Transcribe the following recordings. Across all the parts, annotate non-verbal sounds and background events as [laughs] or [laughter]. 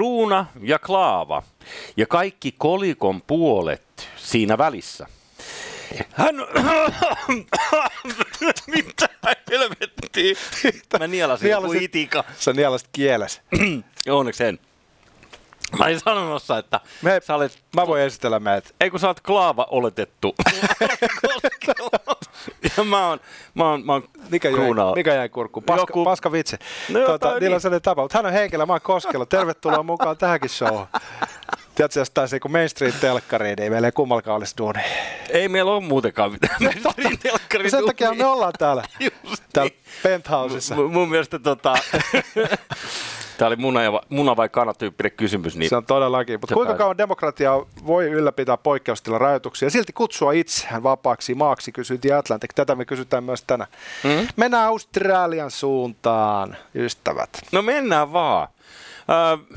kruuna ja klaava ja kaikki kolikon puolet siinä välissä. Hän... [coughs] Mitä helvettiä? Mä nielasin joku itika. Sä nielasit kieles. Onneksi en. Mä olin sanomassa, että Me, sä olet mä voin esitellä meidät. ei kun sä oot klaava oletettu. [laughs] [laughs] [laughs] ja mä oon, mä oon, mä oon Mikä jäi, mikä jäi kurkkuun? Paska, Joku- paska vitsi. No tuota, jotain niillä on niin. sellainen tapa, mutta hän on Heikelä, mä oon Koskela. Tervetuloa mukaan tähänkin showhun. Tiedätkö, jos taisi kun mainstream telkkariin, niin meillä ei kummallakaan olisi duuni. Ei meillä ole muutenkaan mitään. No sen takia me ollaan täällä, Just täällä niin. penthouseissa. M- mun mielestä tota... [laughs] Tämä oli muna, ja, va- muna vai kana tyyppinen kysymys. Niin Se on todellakin. Mutta kuinka kauan demokratia voi ylläpitää poikkeustilan rajoituksia ja silti kutsua itseään vapaaksi maaksi, kysyy The Atlantic. Tätä me kysytään myös tänään. Mm. Mennään Australian suuntaan, ystävät. No mennään vaan. Öö,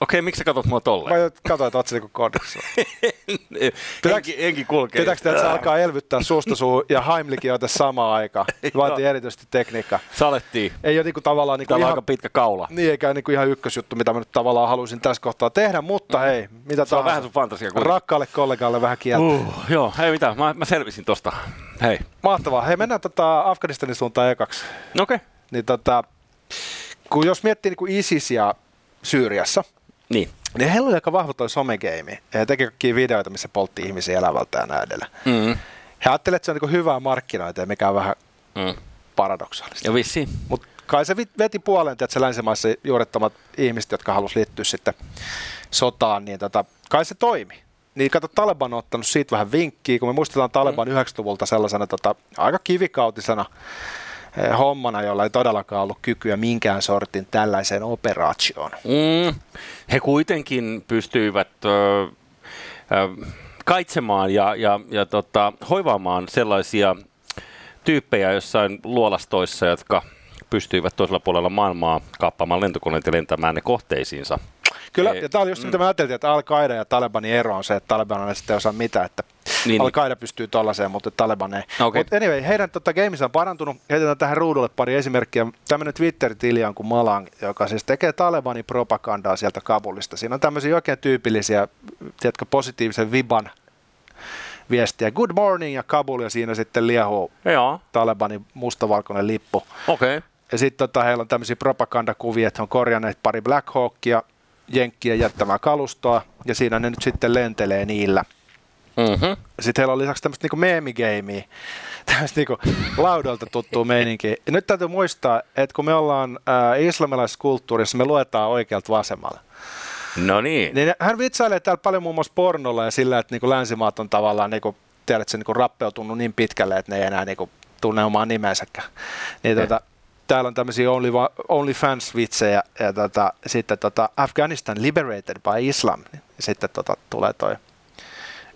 Okei, miksi sä katot mua tolleen? Vai katsoit otsikon kodissa? [laughs] enki, enki kulkee. Pitääkö tehdä, että se alkaa elvyttää suusta suu [laughs] ja Heimlikin joita samaan aikaan? [laughs] Vaatii erityisesti tekniikkaa. Salettiin. Ei ole niinku tavallaan niinku on ihan, aika pitkä kaula. niin eikä niinku ihan ykkösjuttu, mitä mä nyt tavallaan haluaisin tässä kohtaa tehdä, mutta hei, mitä Se on vähän sun fantasia kuitenkin. Rakkaalle kollegalle vähän kieltä. Uh, joo, ei mitään. Mä, mä selvisin tosta. Hei. Mahtavaa. Hei, mennään tota Afganistanin suuntaan ekaksi. Okei. Okay. Niin tota, kun jos miettii niinku ISISia Syyriassa, Niin. niin heillä oli aika vahva toi somegeimi. He teki kaikkia videoita, missä poltti ihmisiä elävältä ja näin edelleen. Mm. He ajattelivat, että se on niinku hyvää markkinointia, mikä on vähän Mm. paradoksaalista. Ja vissiin. Mutta kai se veti puoleen, että se länsimaissa juurettomat ihmiset, jotka halusivat liittyä sitten sotaan, niin tota, kai se toimi. Niin kato, Taleban on ottanut siitä vähän vinkkiä, kun me muistetaan Taleban mm. 90-luvulta sellaisena tota, aika kivikautisena hommana, jolla ei todellakaan ollut kykyä minkään sortin tällaiseen operaatioon. Mm. He kuitenkin pystyivät ö, ö, kaitsemaan ja, ja, ja tota, hoivaamaan sellaisia tyyppejä jossain luolastoissa, jotka pystyivät toisella puolella maailmaa kaappaamaan lentokoneet ja lentämään ne kohteisiinsa. Kyllä, Ei- ja tämä oli just mm. mitä me ajateltiin, että Al-Qaida ja Talebanin ero on se, että Taleban ei sitten osaa mitään, että Niin, niin, niin. Al-Qaida pystyy tollaiseen, mutta Taleban ei. Okei. Mutta anyway, heidän tota, gameissa on parantunut. Heitetään tähän ruudulle pari esimerkkiä. Tämmöinen Twitter-tili on kuin Malang, joka siis tekee Talebanin propagandaa sieltä Kabulista. Siinä on tämmöisiä oikein tyypillisiä, tiedätkö, positiivisen viban viestiä. Good morning ja Kabul ja siinä sitten liehuu Joo, Talebanin mustavalkoinen lippu. okei. Okay. Ja sitten tota, heillä on tämmöisiä propagandakuvia, että he on korjanneet pari Black Hawkia, jenkkien jättämää kalustoa, ja siinä ne nyt sitten lentelee niillä. Mm-hmm. Sitten heillä on lisäksi tämmöistä niinku meemigeimiä, [laughs] tämmöistä niinku laudalta tuttua meininkiä. Ja nyt täytyy muistaa, että kun me ollaan äh, islamilaisessa kulttuurissa, me luetaan oikealta vasemmalle. No niin. Niin hän vitsailee täällä paljon muun muassa pornolla ja sillä, että niinku länsimaat on tavallaan, niinku, tiedät, se niinku rappeutunut niin pitkälle, että ne ei enää niinku, tunne omaa nimensäkään. Niin, Eh. tota, täällä on tämmöisiä only, OnlyFans-vitsejä ja tota, sitten tota, Afghanistan liberated by Islam. Ja sitten tota, tulee toi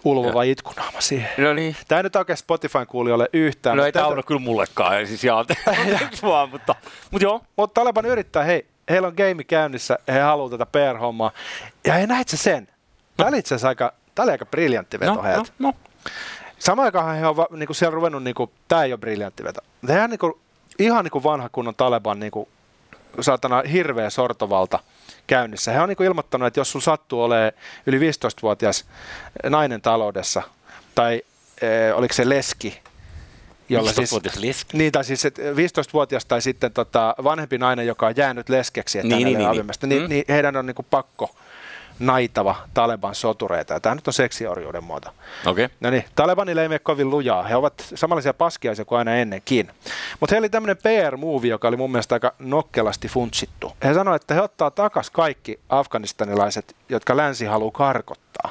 ulvova itkunaama siihen. No niin. Tämä ei nyt oikein Spotifyn kuulijoille yhtään. No ei tämä ole kyllä mullekaan, ei siis ihan [laughs] anteeksi vaan, mutta, mutta joo. Mutta Taleban yrittää, hei, heillä on game käynnissä, he haluaa tätä PR-hommaa. Ja hei, näit sä sen? Tämä oli itse asiassa aika, tää oli aika briljantti veto No, heiltä. no, no. Samaan aikaan he on niinku siellä ruvennut, niinku, tämä ei ole briljantti veto. He on niinku, ihan niinku vanha kunnon Taleban niinku, saatana hirveä sortovalta käynnissä. He on niinku ilmoittanut, että jos sun sattuu olemaan yli 15-vuotias nainen taloudessa, tai e, oliko se leski, jolla siis, 15-vuotias leski. niin, tai siis et 15-vuotias tai sitten tota, vanhempi nainen, joka on jäänyt leskeksi, että Niin, niin, niin, niin, niin, niin, niin. niin, Mm. niin heidän on niinku pakko naitava Taleban sotureita. Ja tämä nyt on seksiorjuuden muoto. Okay. No niin, Talebanille ei mene kovin lujaa. He ovat samanlaisia paskiaisia kuin aina ennenkin. Mutta heillä oli tämmöinen PR-muuvi, joka oli mun mielestä aika nokkelasti funtsittu. He sanoivat, että he ottaa takas kaikki afganistanilaiset, jotka länsi haluaa karkottaa.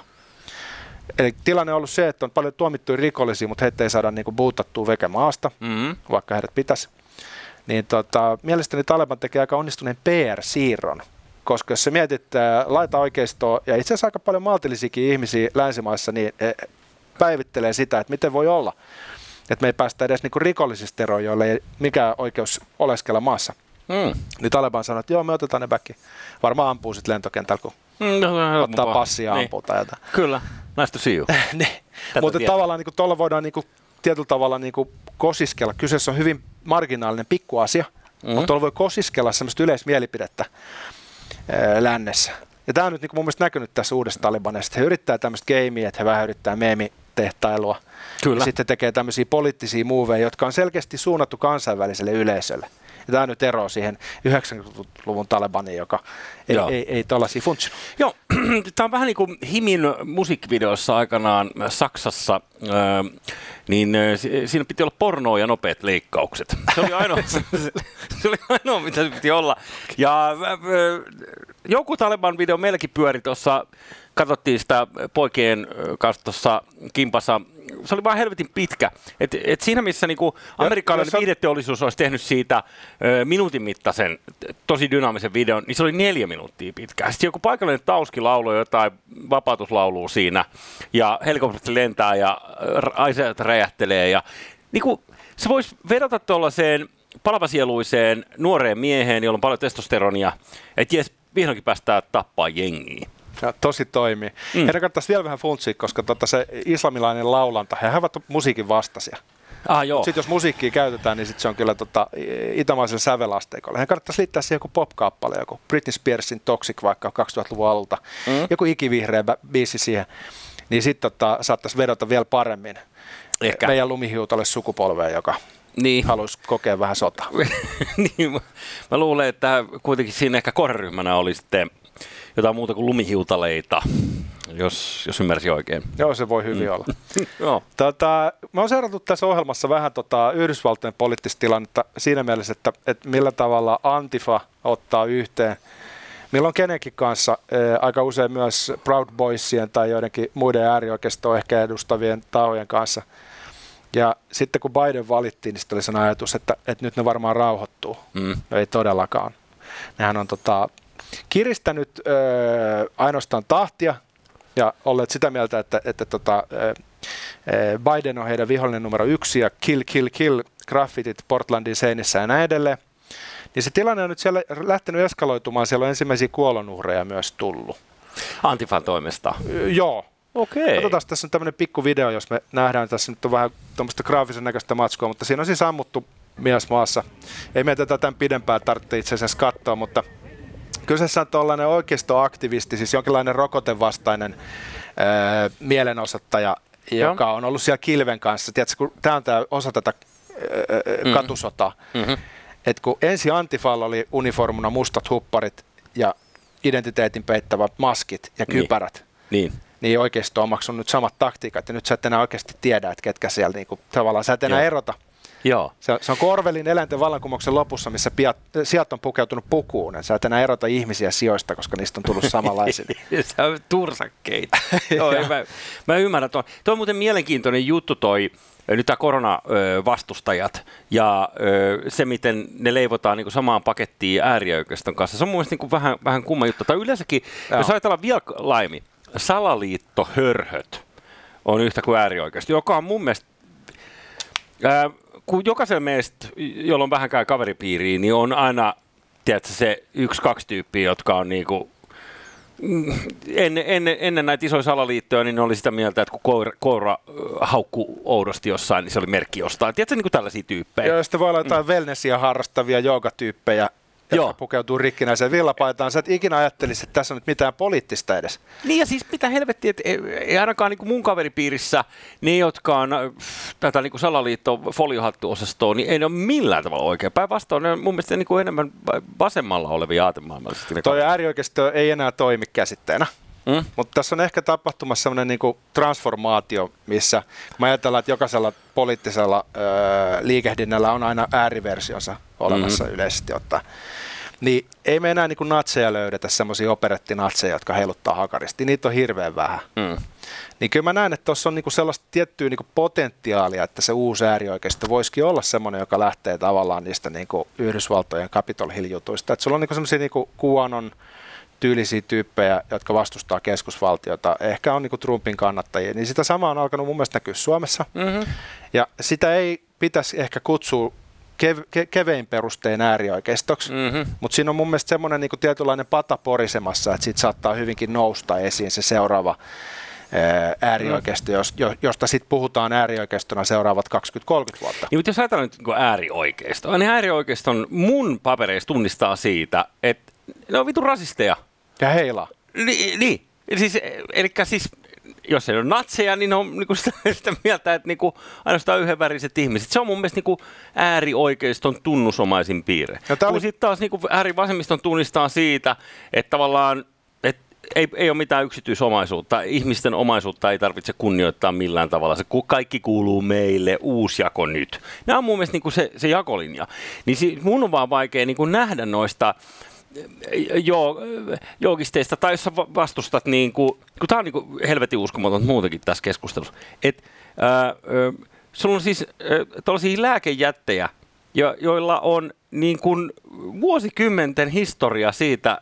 Eli tilanne on ollut se, että on paljon tuomittuja rikollisia, mutta heitä ei saada niinku buutattua veke maasta, Mm-hmm. vaikka heidät pitäisi. Niin tota, mielestäni Taleban tekee aika onnistuneen PR-siirron, koska jos sä mietit laita oikeistoa ja itse asiassa aika paljon maltillisiakin ihmisiä länsimaissa, niin he päivittelee sitä, että miten voi olla, että me ei päästä edes niinku rikollisista eroon, joille ei mikään oikeus oleskella maassa. Mm. Niin Taleban sanoi, että joo, me otetaan ne backi. Varmaan ampuu sitten lentokentällä, kun Mm, no, no, ottaa passia ja Niin. ampuu tai jotain. Kyllä, nice to see you. [laughs] niin. Mutta tavallaan niin tuolla voidaan niin kuin, tietyllä tavalla niin kuin, kosiskella. Kyseessä on hyvin marginaalinen pikkuasia, mm-hmm. mutta tuolla voi kosiskella semmoista yleismielipidettä. Ää, lännessä. Ja tämä on nyt niin mun mielestä näkynyt tässä uudessa Talibanissa, he yrittää tämmöistä gameia, että he vähän yrittää meemitehtailua. Kyllä. Ja sitten tekee tämmöisiä poliittisia moveja, jotka on selkeästi suunnattu kansainväliselle yleisölle. Ja tämä nyt ero siihen 90-luvun Talebaniin, joka ei, Joo. ei, ei tuollaisia funtsinut. Joo, [clears throat] tämä on vähän niin kuin Himin musiikkivideossa aikanaan Saksassa, ää, niin si- siinä piti olla pornoa ja nopeat leikkaukset. Se oli ainoa, se, [laughs] se oli ainoa mitä se piti olla. Ja ää, joku Taleban video meilläkin pyöri tuossa, katsottiin sitä poikien kanssa tuossa kimpassa, se oli vaan helvetin pitkä. Et, et siinä missä niinku amerikkalainen viideteollisuus olisi tehnyt siitä ö, minuutin mittaisen, tosi dynaamisen videon, niin se oli neljä minuuttia pitkä. Sitten joku paikallinen tauski lauloi jotain vapautuslaulua siinä, ja helikopteri lentää ja aiseet räjähtelee. Ja, niin kuin, se voisi vedota tuollaiseen palavasieluiseen nuoreen mieheen, jolla on paljon testosteronia, että jes, vihdoinkin päästään tappaa jengiä. Ja tosi toimii. Mm. Heidän kannattaisi vielä vähän funtsia, koska tota se islamilainen laulanta, he ovat musiikin vastaisia. Ah joo, Sitten jos musiikkia käytetään, niin sit se on kyllä tota, itämaisella sävelasteikolla. Heidän kannattaisi liittää siihen joku pop-kappale, joku Britney Spearsin Toxic vaikka 2000-luvun alulta, Mm. joku ikivihreä biisi siihen, niin sitten tota, saattaisi vedota vielä paremmin Ehkä. meidän lumihiutalle sukupolveen, joka niin. haluaisi kokea vähän sotaa. [laughs] niin, mä, mä luulen, että kuitenkin siinä ehkä kohderyhmänä oli sitten jotain muuta kuin lumihiutaleita, jos, jos ymmärsin oikein. Joo, se voi hyvin mm. olla. [laughs] Joo. Tota, mä oon seurannut tässä ohjelmassa vähän tota Yhdysvaltojen poliittista tilannetta siinä mielessä, että, että millä tavalla Antifa ottaa yhteen milloin kenenkin kanssa, ää, aika usein myös Proud Boysien tai joidenkin muiden äärioikeistoa ehkä edustavien tahojen kanssa. Ja sitten kun Biden valittiin, niin sitten oli sen ajatus, että, että nyt ne varmaan rauhoittuu. Mm. No ei todellakaan. Nehän on tota, kiristänyt ö, ainoastaan tahtia ja olleet sitä mieltä, että, että tota, Biden on heidän vihollinen numero yksi ja kill, kill, kill graffitit Portlandin seinissä ja näin edelleen. Niin se tilanne on nyt siellä lähtenyt eskaloitumaan, siellä on ensimmäisiä kuolonuhreja myös tullut. Antifan toimesta. Joo, Okei. Katsotaan, tässä on tämmöinen pikku video, jos me nähdään, tässä nyt on vähän tuommoista graafisen näköistä matskua, mutta siinä on siis ammuttu mies maassa. Ei meitä tätä tämän pidempään tarvitse itse asiassa katsoa, mutta kyseessä on tuollainen oikeistoaktivisti, siis jonkinlainen rokotevastainen öö, mielenosoittaja, joka on ollut siellä kilven kanssa. Tiedätkö, kun tämä on tämä osa tätä öö, katusotaa. Mm-hmm. Et kun ensi Antifalla oli uniformuna mustat hupparit ja identiteetin peittävät maskit ja Niin. kypärät, Niin. niin oikeisto on maksanut nyt samat taktiikat, ja nyt sä et enää oikeasti tiedä, että ketkä siellä niinku, tavallaan, sä et enää Joo. erota. Joo. Se, se on Korvelin eläinten vallankumouksen lopussa, missä piat, sieltä on pukeutunut pukuun, sä et enää erota ihmisiä sijoista, koska niistä on tullut samanlaisia. [laughs] Se on tursakkeita. Joo, [laughs] mä, mä ymmärrän tuon. Tuo on muuten mielenkiintoinen juttu toi, nyt tämä koronavastustajat ja se, miten ne leivotaan niin samaan pakettiin äärioikeiston kanssa. Se on mun mielestä niin vähän, vähän kumma juttu. Tai yleensäkin, Joo. jos ajatellaan vielä laimi, salaliittohörhöt on yhtä kuin äärioikeisto, joka on mun mielestä Ää, kun jokaisella meistä, jolla on vähänkään kaveripiiriä, niin on aina tiedätkö, se yksi-kaksi tyyppiä, jotka on niinku, mm, ennen, ennen, ennen näitä isoja salaliittoja, niin ne oli sitä mieltä, että kun koira, koira ö, haukkuu oudosti jossain, niin se oli merkki jostain. Tiedätkö, niin kuin tällaisia tyyppejä? Joo, sitten voi olla jotain wellnessia harrastavia joogatyyppejä, jotka Joo. pukeutuu rikkinäiseen villapaitaan. Sä et ikinä ajattelisi, että tässä on nyt mitään poliittista edes. Niin ja siis mitä helvettiä, että ei, ei ainakaan niin mun kaveripiirissä ne, jotka on äh, tätä niin salaliitto foliohattuosastoa, niin ei ne ole millään tavalla oikein. Päinvastoin ne on mun mielestä niin kuin enemmän vasemmalla olevia aatemaailmallisesti. Toi äärioikeisto ei enää toimi käsitteenä. Mm? Mutta tässä on ehkä tapahtumassa sellainen niinku transformaatio, missä me ajatellaan, että jokaisella poliittisella öö, liikehdinnällä on aina ääriversionsa olemassa mm-hmm. yleisesti ottaen. Niin ei me enää niinku natseja löydetä, semmoisia operettinatseja, jotka heiluttaa hakaristi. Niitä on hirveän vähän. Mm. Niin kyllä mä näen, että tuossa on niinku sellaista tiettyä niinku potentiaalia, että se uusi äärioikeisto voisikin olla semmoinen, joka lähtee tavallaan niistä niinku Yhdysvaltojen Capitol Hill-jutuista. Että sulla on niinku semmoisia niinku QAnon tyylisiä tyyppejä, jotka vastustaa keskusvaltiota, ehkä on niinku Trumpin kannattajia, niin sitä samaa on alkanut mun mielestä näkyä Suomessa. Mm-hmm. Ja sitä ei pitäisi ehkä kutsua kev- ke- kevein perustein äärioikeistoksi, Mm-hmm. mutta siinä on mun mielestä semmoinen niinku tietynlainen pata porisemassa, että siitä saattaa hyvinkin nousta esiin se seuraava ää, äärioikeisto, jos, jo, josta sitten puhutaan äärioikeistona seuraavat 20-30 vuotta. Niin, mutta jos ajatellaan nyt niin äärioikeistoa, niin äärioikeiston mun papereissa tunnistaa siitä, että ne on vitun rasisteja. Ja heilaa. Ni, niin, siis, eli siis jos ei ole natseja, niin on niin kuin [laughs] sitä, sitä mieltä, että niin kuin ainoastaan yhdenväriset ihmiset. Se on mun mielestä niin kuin äärioikeiston tunnusomaisin piirre. No, tää Kun oli- sitten taas niin kuin äärivasemmiston tunnistaa siitä, että tavallaan että ei, ei ole mitään yksityisomaisuutta. Ihmisten omaisuutta ei tarvitse kunnioittaa millään tavalla. Se kaikki kuuluu meille, uusi jako nyt. Nämä on mun mielestä niin kuin se, se jakolinja. Niin si, mun on vaan vaikea niin kuin nähdä noista joo, joogisteista, tai jos sä va- vastustat, niin kuin, kun tämä on niin kuin helvetin uskomaton muutenkin tässä keskustelussa, että sulla on siis tällaisia lääkejättejä, jo, joilla on niin kuin vuosikymmenten historia siitä,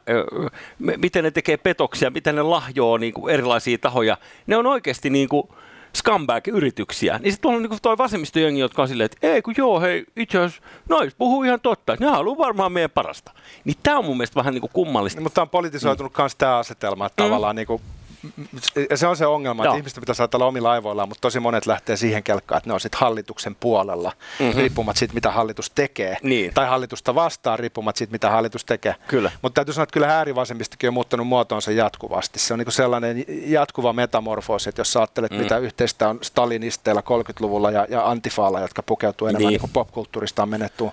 miten ne tekee petoksia, miten ne lahjoo niin kuin erilaisia tahoja. Ne on oikeasti niin kuin scumbag-yrityksiä. Niin sitten tuolla on niin toi vasemmistojengi, jotka on silleen, että ei kun joo, hei, itse asiassa nais puhuu ihan totta, että ne haluaa varmaan meidän parasta. Niin tämä on mun mielestä vähän niin kuin kummallista. Niin, mutta on politisoitunut myös tämä asetelma, että tavallaan niin kuin, se on se ongelma, että Joo. ihmisten pitäisi ajatella omilla aivoillaan, mutta tosi monet lähtee siihen kelkkaan, että ne on sitten hallituksen puolella, mm-hmm. riippumatta siitä, mitä hallitus tekee. Niin. Tai hallitusta vastaan, riippumatta siitä, mitä hallitus tekee. Kyllä. Mutta täytyy sanoa, että kyllä äärivasemmistokin on muuttanut muotoonsa jatkuvasti. Se on niin sellainen jatkuva metamorfoosi, että jos ajattelet, mm. mitä yhteistä on stalinisteilla 30-luvulla ja, ja antifaalla, jotka pukeutuu enemmän Niin. niin. popkulttuurista on menetty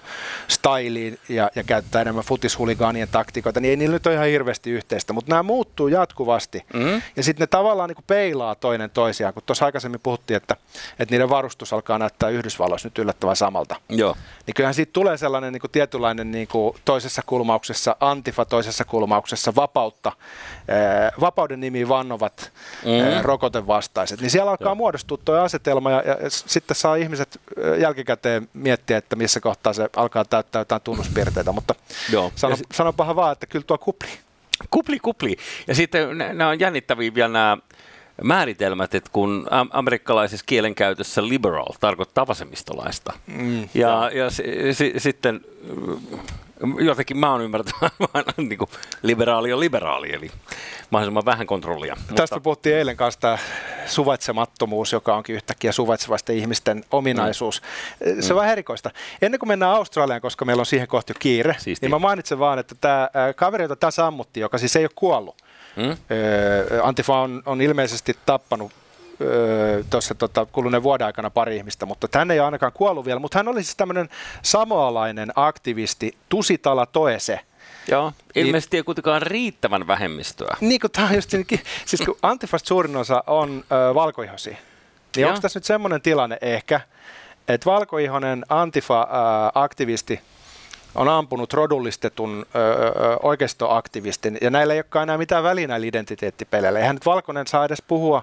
styliin ja, ja käyttää enemmän futishuligaanien taktikoita, niin ei niillä nyt ole ihan hirveästi yhteistä, mutta nämä muuttuu jatkuvasti. Mm. Ja sitten ne tavallaan niin peilaa toinen toisiaan, kun tuossa aikaisemmin puhuttiin, että, että niiden varustus alkaa näyttää Yhdysvalloissa nyt yllättävän samalta. Joo. Niin kyllähän siitä tulee sellainen niin kuin tietynlainen niin kuin toisessa kulmauksessa, antifa toisessa kulmauksessa, vapautta, ää, vapauden nimi vannovat mm. rokotevastaiset. Niin siellä alkaa Joo. muodostua tuo asetelma ja, ja, ja sitten saa ihmiset ää, jälkikäteen miettiä, että missä kohtaa se alkaa täyttää jotain tunnuspiirteitä. Mutta Joo. sano, sanopahan vaan, että kyllä tuo kupli. Kupli, kupli. Ja sitten nä- nämä on jännittäviä vielä nämä määritelmät, että kun am- amerikkalaisessa kielenkäytössä liberal tarkoittaa vasemmistolaista. Mm, ja ja si- si- sitten mm, jotenkin mä oon ymmärtänyt, [laughs] niin kuin liberaali on liberaali, eli mahdollisimman vähän kontrollia. Tästä me puhuttiin eilen kanssa tämä suvaitsemattomuus, joka onkin yhtäkkiä suvaitsevaisten ihmisten ominaisuus. Se on vähän erikoista. Ennen kuin mennään Australiaan, koska meillä on siihen kohti jo kiire, Siistiä. niin mä mainitsen vaan, että tämä kaveri, jota tässä ammuttiin, joka siis ei ole kuollut. Mm? Öö, Antifa on, on ilmeisesti tappanut öö, tuossa tota, kuluneen vuoden aikana pari ihmistä, mutta hän ei ainakaan kuollut vielä. Mutta hän oli siis tämmöinen samoalainen aktivisti Tusitala Toese. Joo, ilmeisesti ei kuitenkaan riittävän vähemmistöä. Niin kuin tämä on just, niin, [laughs] siis kun Antifasta suurin osa on ö, valkoihoisia, niin onko tässä nyt semmoinen tilanne ehkä, että valkoihoinen Antifa-aktivisti on ampunut rodullistetun ö, ö, oikeistoaktivistin, ja näillä ei olekaan enää mitään väliä näillä identiteettipeleillä. Eihän nyt valkoinen saa edes puhua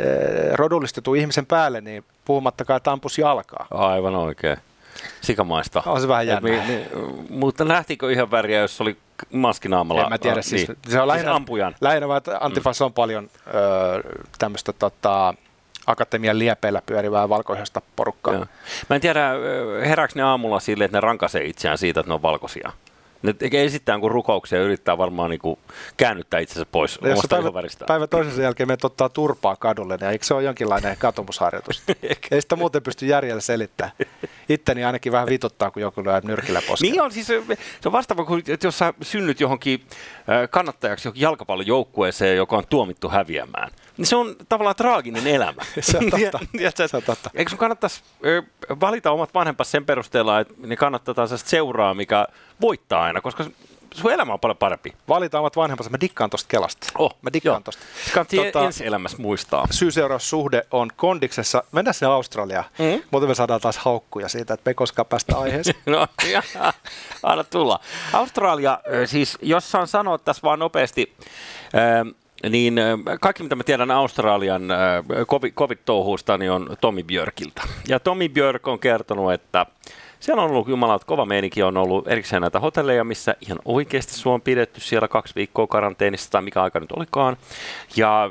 ö, rodullistetun ihmisen päälle, niin puhumattakaan, että ampus jalkaa. Aivan oikein. Sikamaista. On se vähän jännä. mi- mi- mutta nähtikö ihan väriä, jos oli maskinaamalla? En mä tiedä, Ah, siis, niin. se on lähinnä, siis ampujan. lähinnä vaan, että Antifassa on paljon ö, tämmöistä tota, akatemian liepeillä pyörivää valkoihoista porukkaa. Joo. Mä en tiedä, ö, herääkö ne aamulla sille, että ne rankaisee itseään siitä, että ne on valkoisia. Ne tekee esittää kuin rukouksia ja yrittää varmaan niin kuin käännyttää itsensä pois Ja omasta päivä, ihonväristään. päivä toisensa jälkeen menet ottaa turpaa kadulle, niin eikö se ole jonkinlainen katumusharjoitus? [laughs] Ei sitä muuten pysty järjellä selittämään. Itteni ainakin vähän vituttaa, kun joku lyö nyrkillä poskella. Niin on, siis se se on vastaava kuin, että jos sä synnyt johonkin ö, kannattajaksi johonkin jalkapallojoukkueeseen, joka on tuomittu häviämään, niin se on tavallaan traaginen elämä. [laughs] Se on [laughs] totta. Tiedätkö, Se on totta. Eikö sun kannattaisi ö, valita omat vanhempas sen perusteella, että ne kannattaa seuraa, mikä voittaa aina, koska sun elämä on paljon parempi. Valitaan omat vanhempansa. Mä dikkaan tosta Kelasta. Oh, Mä dikkaan joo. tosta. Kannattaa Tota- ensi elämässä muistaa. Syy-seuraussuhde on kondiksessa. Mennään sinne Australiaan. Mm. Muuten me saadaan taas haukkuja siitä, että me koskaan päästä aiheeseen. [laughs] No, ja, anna tulla. Australia, siis jos saan sanoa tässä vaan nopeasti, niin kaikki mitä mä tiedän Australian ö, covid- covid-touhuista, niin on Tommy Björkiltä. Ja Tommy Björk on kertonut, että siellä on ollut jumalat kova meininki, on ollut erikseen näitä hotelleja, missä ihan oikeasti sua on pidetty siellä kaksi viikkoa karanteenissa tai mikä aika nyt olikaan. Ja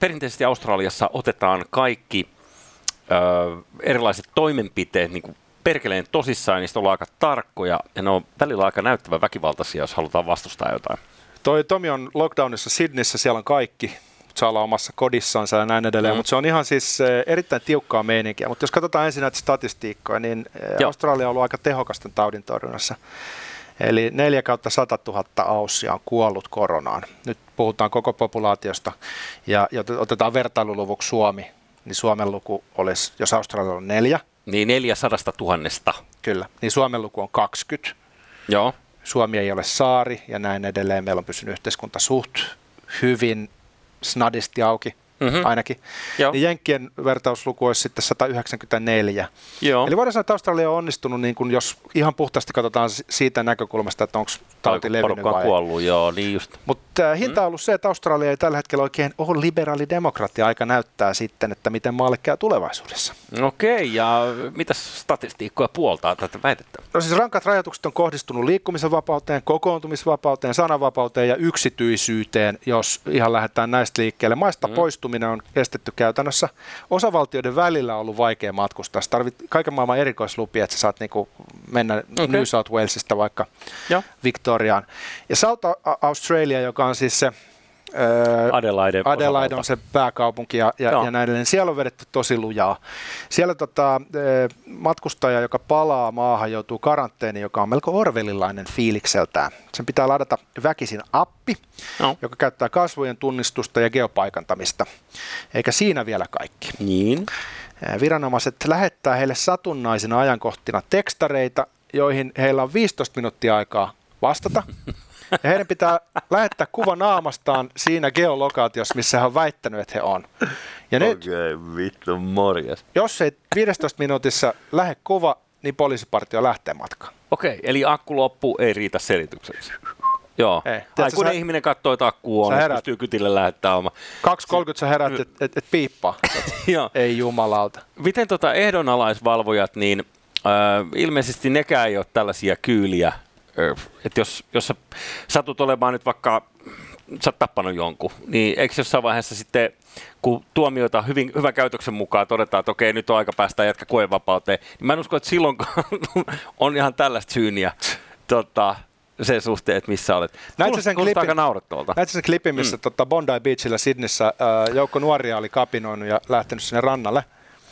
perinteisesti Australiassa otetaan kaikki ö, erilaiset toimenpiteet niin kuin perkeleen tosissaan, niistä ollaan aika tarkkoja, ja ne on välillä aika näyttävän väkivaltaisia, jos halutaan vastustaa jotain. Toi Tomi on lockdownissa Sydneyssä, siellä on kaikki. Saa olla omassa kodissansa ja näin edelleen, Mm. mm. mutta se on ihan siis eh, erittäin tiukkaa meininkiä. Mutta jos katsotaan ensin näitä statistiikkoja, niin eh, Joo. Australia on ollut aika tehokas tämän taudin torjunnassa. Eli 4 kautta 100 000 aussia on kuollut koronaan. Nyt puhutaan koko populaatiosta ja, ja otetaan vertailuluvuksi Suomi, niin Suomen luku olisi, jos Australia on neljä, Niin 400 tuhannesta. kyllä, niin Suomen luku on 20. Joo. Suomi ei ole saari ja näin edelleen. Meillä on pysynyt yhteiskunta suht hyvin snadisti auki Mhm. ainakin. Joo. Niin Jenkkien vertausluku olisi sitten 194. Joo. Eli voidaan sanoa, että Australia on onnistunut, niin kun jos ihan puhtaasti katsotaan si- siitä näkökulmasta, että onko tauti levinnyt vai kuollut, joo, niin just. mutta hinta on ollut se, että Australia ei tällä hetkellä oikein ole liberaali demokratia. Aika näyttää sitten, että miten maalle käy tulevaisuudessa. Okei, ja mitä statistiikkoja puoltaa tätä väitettä? No siis rankat rajoitukset on kohdistunut liikkumisen vapauteen, kokoontumisvapauteen, sananvapauteen ja yksityisyyteen, jos ihan lähdetään näistä liikkeelle. Maista mm. poistuminen on estetty käytännössä. Osavaltioiden välillä on ollut vaikea matkustaa. Sä tarvit kaiken maailman erikoislupia, että sä saat niinku mennä okay. New South Walesista vaikka Joo. Victoriaan. Ja South Australia, joka on siis se... Adelaide. Adelaide on se pääkaupunki ja, ja, Joo. ja näin edelleen. Siellä on vedetty tosi lujaa. Siellä tota, matkustaja, joka palaa maahan, joutuu karanteeniin, joka on melko orvelilainen fiilikseltään. Sen pitää ladata väkisin appi, No. joka käyttää kasvojen tunnistusta ja geopaikantamista. Eikä siinä vielä kaikki. Niin. Viranomaiset lähettää heille satunnaisina ajankohtina tekstareita, joihin heillä on 15 minuuttia aikaa vastata. Ja heidän pitää lähettää kuva naamastaan siinä geolokaatiossa, missä he on väittänyt, että he on. Ja nyt, Okei, vittu morjes. jos ei 15 minuutissa lähde kuva, niin poliisipartio lähtee matkaan. Okei, eli akku loppu ei riitä selitykseksi. Joo. Ei. Tiedätkö, Aikuinen sä- ihminen katsoo, että akku on, sä että herät- pystyy kytille lähettää oma. 2.30 sä herät, että et, et piippaa. [laughs] Joo. ei jumalauta. Miten tota ehdonalaisvalvojat, niin äh, ilmeisesti nekään ei ole tällaisia kyyliä, että jos, jos sä satut olemaan nyt vaikka, sä oot tappanut jonkun, niin eikö jossain vaiheessa sitten, kun tuomioita hyvin, hyvän käytöksen mukaan todetaan, että okei, nyt on aika päästä jätkä koevapauteen, niin mä en usko, että silloinkaan [laughs] on ihan tällaista syyniä tota, sen suhteen, että missä olet. Näetkö sen klipin? aika naurettavalta. Sen klipin, missä mm. tota Bondi Beachillä Sydneyssä ää, joukko nuoria oli kapinoinut ja lähtenyt sinne rannalle?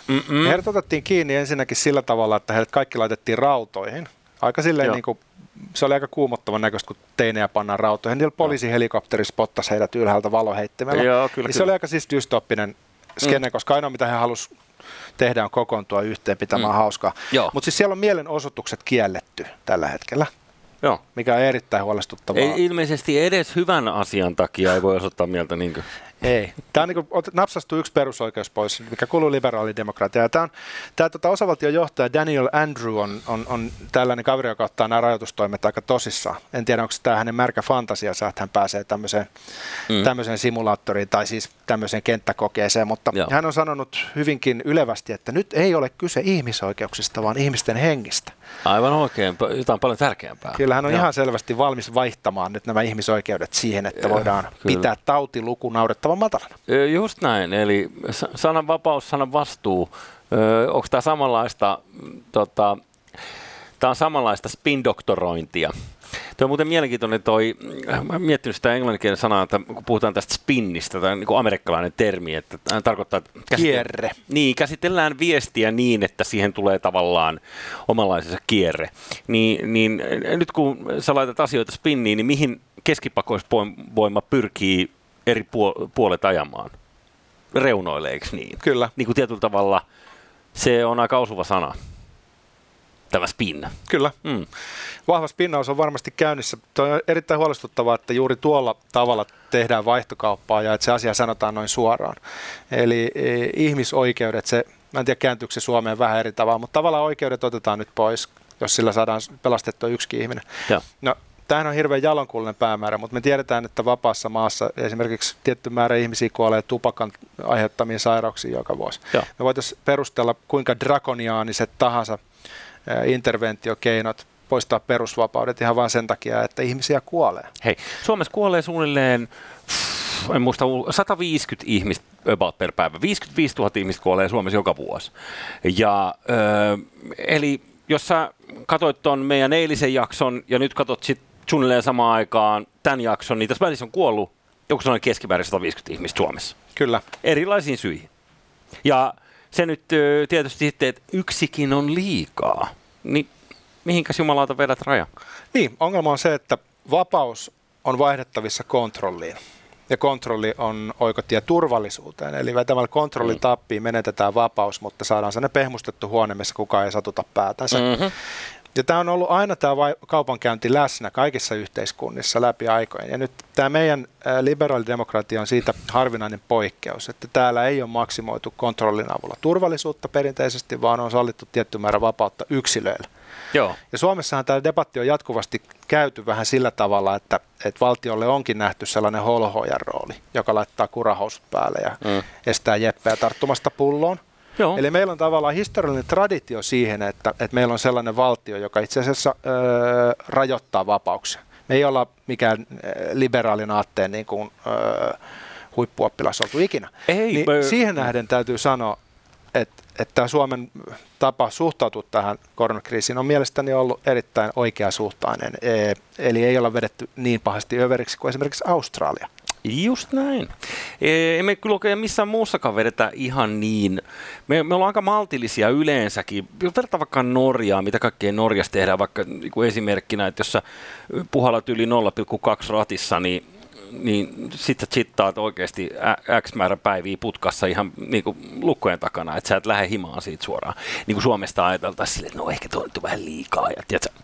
Mm-mm. Heidät otettiin kiinni ensinnäkin sillä tavalla, että heidät kaikki laitettiin rautoihin. Aika silleen Joo. niin kuin, se oli aika kuumottavan näköistä, kun teinejä pannaan rautoihin. Niillä poliisihelikopteri spottasi heidät ylhäältä valoheittimellä. Joo, kyllä, niin se kyllä. oli aika siis dystoppinen skene, mm. koska ainoa mitä he halusivat tehdä on kokoontua yhteen pitämään mm. hauskaa. Mutta siis siellä on mielenosoitukset kielletty tällä hetkellä, Joo. mikä on erittäin huolestuttavaa. Ei, ilmeisesti edes hyvän asian takia ei voi osoittaa mieltä niin kuin. Ei. Tämä on niin kuin, napsastu yksi perusoikeus pois, mikä kuuluu liberaalidemokratiaan. Tämä, on, tämä tota, osavaltion johtaja Daniel Andrew on, on, on tällainen kaveri, joka ottaa nämä rajoitustoimet aika tosissaan. En tiedä, onko tämä hänen märkä fantasiansa, että hän pääsee tämmöiseen, mm. tämmöiseen simulaattoriin tai siis tämmöiseen kenttäkokeeseen, mutta Joo. hän on sanonut hyvinkin ylevästi, että nyt ei ole kyse ihmisoikeuksista, vaan ihmisten hengistä. Aivan oikein, jotain paljon tärkeämpää. Kyllä hän on Joo. ihan selvästi valmis vaihtamaan nyt nämä ihmisoikeudet siihen, että voidaan kyllä. pitää tautiluku naurettavan matalana. Just näin, eli sa- sanan vapaus, sanan vastuu. Onko tämä samanlaista, tota, tämä on samanlaista spin-doktorointia. Tuo on muuten mielenkiintoinen toi, mä oon miettinyt sitä englanninkielen sanaa, että kun puhutaan tästä spinnistä, tämä on niin amerikkalainen termi, että tämä tarkoittaa, että käsite- Kierre. Niin, käsitellään viestiä niin, että siihen tulee tavallaan omanlaisensa kierre. Niin, niin nyt kun sä laitat asioita spinniin, niin mihin keskipakoisvoima pyrkii eri puol- puolet ajamaan? Reunoille, eikö niin? Kyllä. Niin kuin tietyllä tavalla se on aika osuva sana, tämä spin. Kyllä. Mm. Vahva spinnaus on varmasti käynnissä. Tuo on erittäin huolestuttavaa, että juuri tuolla tavalla tehdään vaihtokauppaa ja että se asia sanotaan noin suoraan. Eli e, ihmisoikeudet, se, mä en tiedä kääntyykö se Suomeen vähän eri tavalla, mutta tavallaan oikeudet otetaan nyt pois, jos sillä saadaan pelastettua yksi ihminen. Joo. No, tämähän on hirveän jalonkullinen päämäärä, mutta me tiedetään, että vapaassa maassa esimerkiksi tietty määrä ihmisiä kuolee tupakan aiheuttamiin sairauksiin joka vuosi. Joo. Me voitaisiin perustella kuinka drakoniaaniset tahansa ää, interventiokeinot poistaa perusvapaudet ihan vain sen takia, että ihmisiä kuolee. Hei, Suomessa kuolee suunnilleen, en muista, 150 ihmistä about per päivä. 55 000 ihmistä kuolee Suomessa joka vuosi. Ja, ö, eli jos sä katsoit tuon meidän eilisen jakson ja nyt katsot sit suunnilleen samaan aikaan tämän jakson, niin tässä välissä on kuollut joku sellainen keskimäärin 150 ihmistä Suomessa. Kyllä. Erilaisiin syihin. Ja se nyt tietysti sitten, että yksikin on liikaa. Niin mihinkäs jumalauta vedät raja? Niin, ongelma on se, että vapaus on vaihdettavissa kontrolliin. Ja kontrolli on oikotie turvallisuuteen. Eli vetämällä kontrollin mm. menetetään vapaus, mutta saadaan sellainen pehmustettu huone, missä kukaan ei satuta päätänsä. Mm-hmm. Ja tämä on ollut aina tämä kaupankäynti läsnä kaikissa yhteiskunnissa läpi aikojen. Ja nyt tämä meidän liberaalidemokratia on siitä harvinainen poikkeus, että täällä ei ole maksimoitu kontrollin avulla turvallisuutta perinteisesti, vaan on sallittu tietty määrä vapautta yksilöille. Joo. Ja Suomessahan tämä debatti on jatkuvasti käyty vähän sillä tavalla, että, että valtiolle onkin nähty sellainen holhojan rooli, joka laittaa kurahousut päälle ja mm. estää jeppeä tarttumasta pulloon. Joo. Eli meillä on tavallaan historiallinen traditio siihen, että, että meillä on sellainen valtio, joka itse asiassa öö, rajoittaa vapauksia. Me ei olla mikään liberaalin aatteen niin kuin, öö, huippuoppilas oltu ikinä. Ei, niin mä... Siihen nähden täytyy sanoa, että, että Suomen tapa suhtautua tähän koronakriisiin on mielestäni ollut erittäin oikeasuhtainen. E, eli ei olla vedetty niin pahasti överiksi kuin esimerkiksi Australia. Just näin. E, emme kyllä oikein missään muussakaan vedetä ihan niin. Me, me ollaan aika maltillisia yleensäkin. Vertaa vaikka Norjaa, mitä kaikkea Norjassa tehdään, vaikka niin esimerkkinä, että jos sä puhallat yli 0,2 ratissa, niin niin sitten chittaat oikeasti X määrä päiviä putkassa ihan niin kuin lukkojen takana, että sä et lähde himaan siitä suoraan. Niin kuin Suomesta ajateltaisiin silleen, että no ehkä tuo on vähän liikaa ja tiedätkö,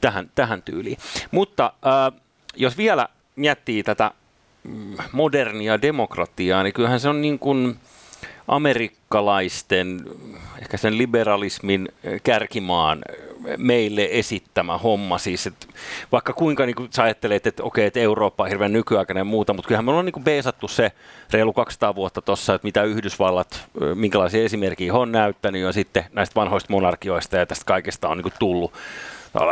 tähän, tähän tyyliin. Mutta äh, jos vielä miettii tätä modernia demokratiaa, niin kyllähän se on niin kuin amerikkalaisten, ehkä sen liberalismin kärkimaan meille esittämä homma. Siis, että vaikka kuinka niin sä ajattelet, että okei, että Eurooppa on hirveän nykyaikainen ja muuta, mutta kyllähän me ollaan niin beesattu se reilu 200 vuotta tuossa, että mitä Yhdysvallat, minkälaisia esimerkkejä on näyttänyt ja sitten näistä vanhoista monarkioista ja tästä kaikesta on niin tullut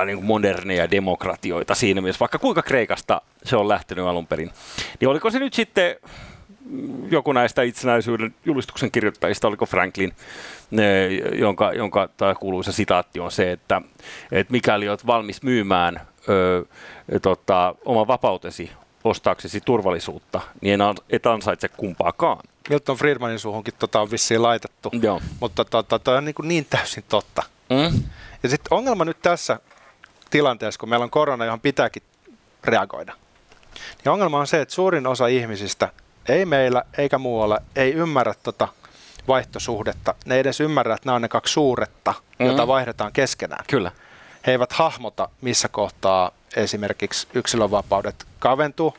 niin kuin moderneja demokratioita siinä mielessä, vaikka kuinka Kreikasta se on lähtenyt alun perin. Niin oliko se nyt sitten joku näistä itsenäisyyden julistuksen kirjoittajista, oliko Franklin, jonka, jonka tämä kuuluisa sitaatti on se, että, että mikäli olet valmis myymään ö, tota, oman vapautesi ostaaksesi turvallisuutta, niin et ansaitse kumpaakaan. Milton Friedmanin suuhunkin tota on vissiin laitettu, Joo. mutta tota, toi on niin, niin täysin totta. Mm. Ja sitten ongelma nyt tässä tilanteessa, kun meillä on korona, johon pitääkin reagoida, niin ongelma on se, että suurin osa ihmisistä ei meillä eikä muualla, ei ymmärrä tota vaihtosuhdetta. Ne ei edes ymmärrä, että nämä on ne kaksi suuretta, mm. joita vaihdetaan keskenään. Kyllä. He eivät hahmota, missä kohtaa esimerkiksi yksilönvapaudet kaventuu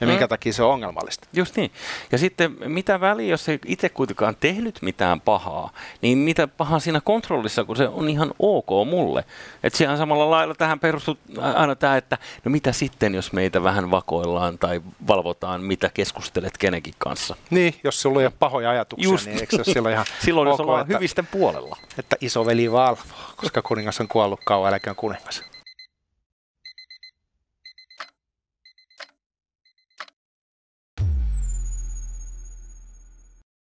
ja minkä mm. takia se on ongelmallista. Just niin. Ja sitten mitä väliä, jos ei itse kuitenkaan tehnyt mitään pahaa, niin mitä pahaa siinä kontrollissa, kun se on ihan ok mulle. Että siellä samalla lailla tähän perustuu aina tämä, että no mitä sitten, jos meitä vähän vakoillaan tai valvotaan, mitä keskustelet kenenkin kanssa. Niin, jos sulla ei ole pahoja ajatuksia, Just niin eikö se silloin ihan [laughs] Silloin ok, jos ollaan että, hyvisten puolella. Että isoveli valvoo, koska kuningas on kuollut kauan, älkää kuningas.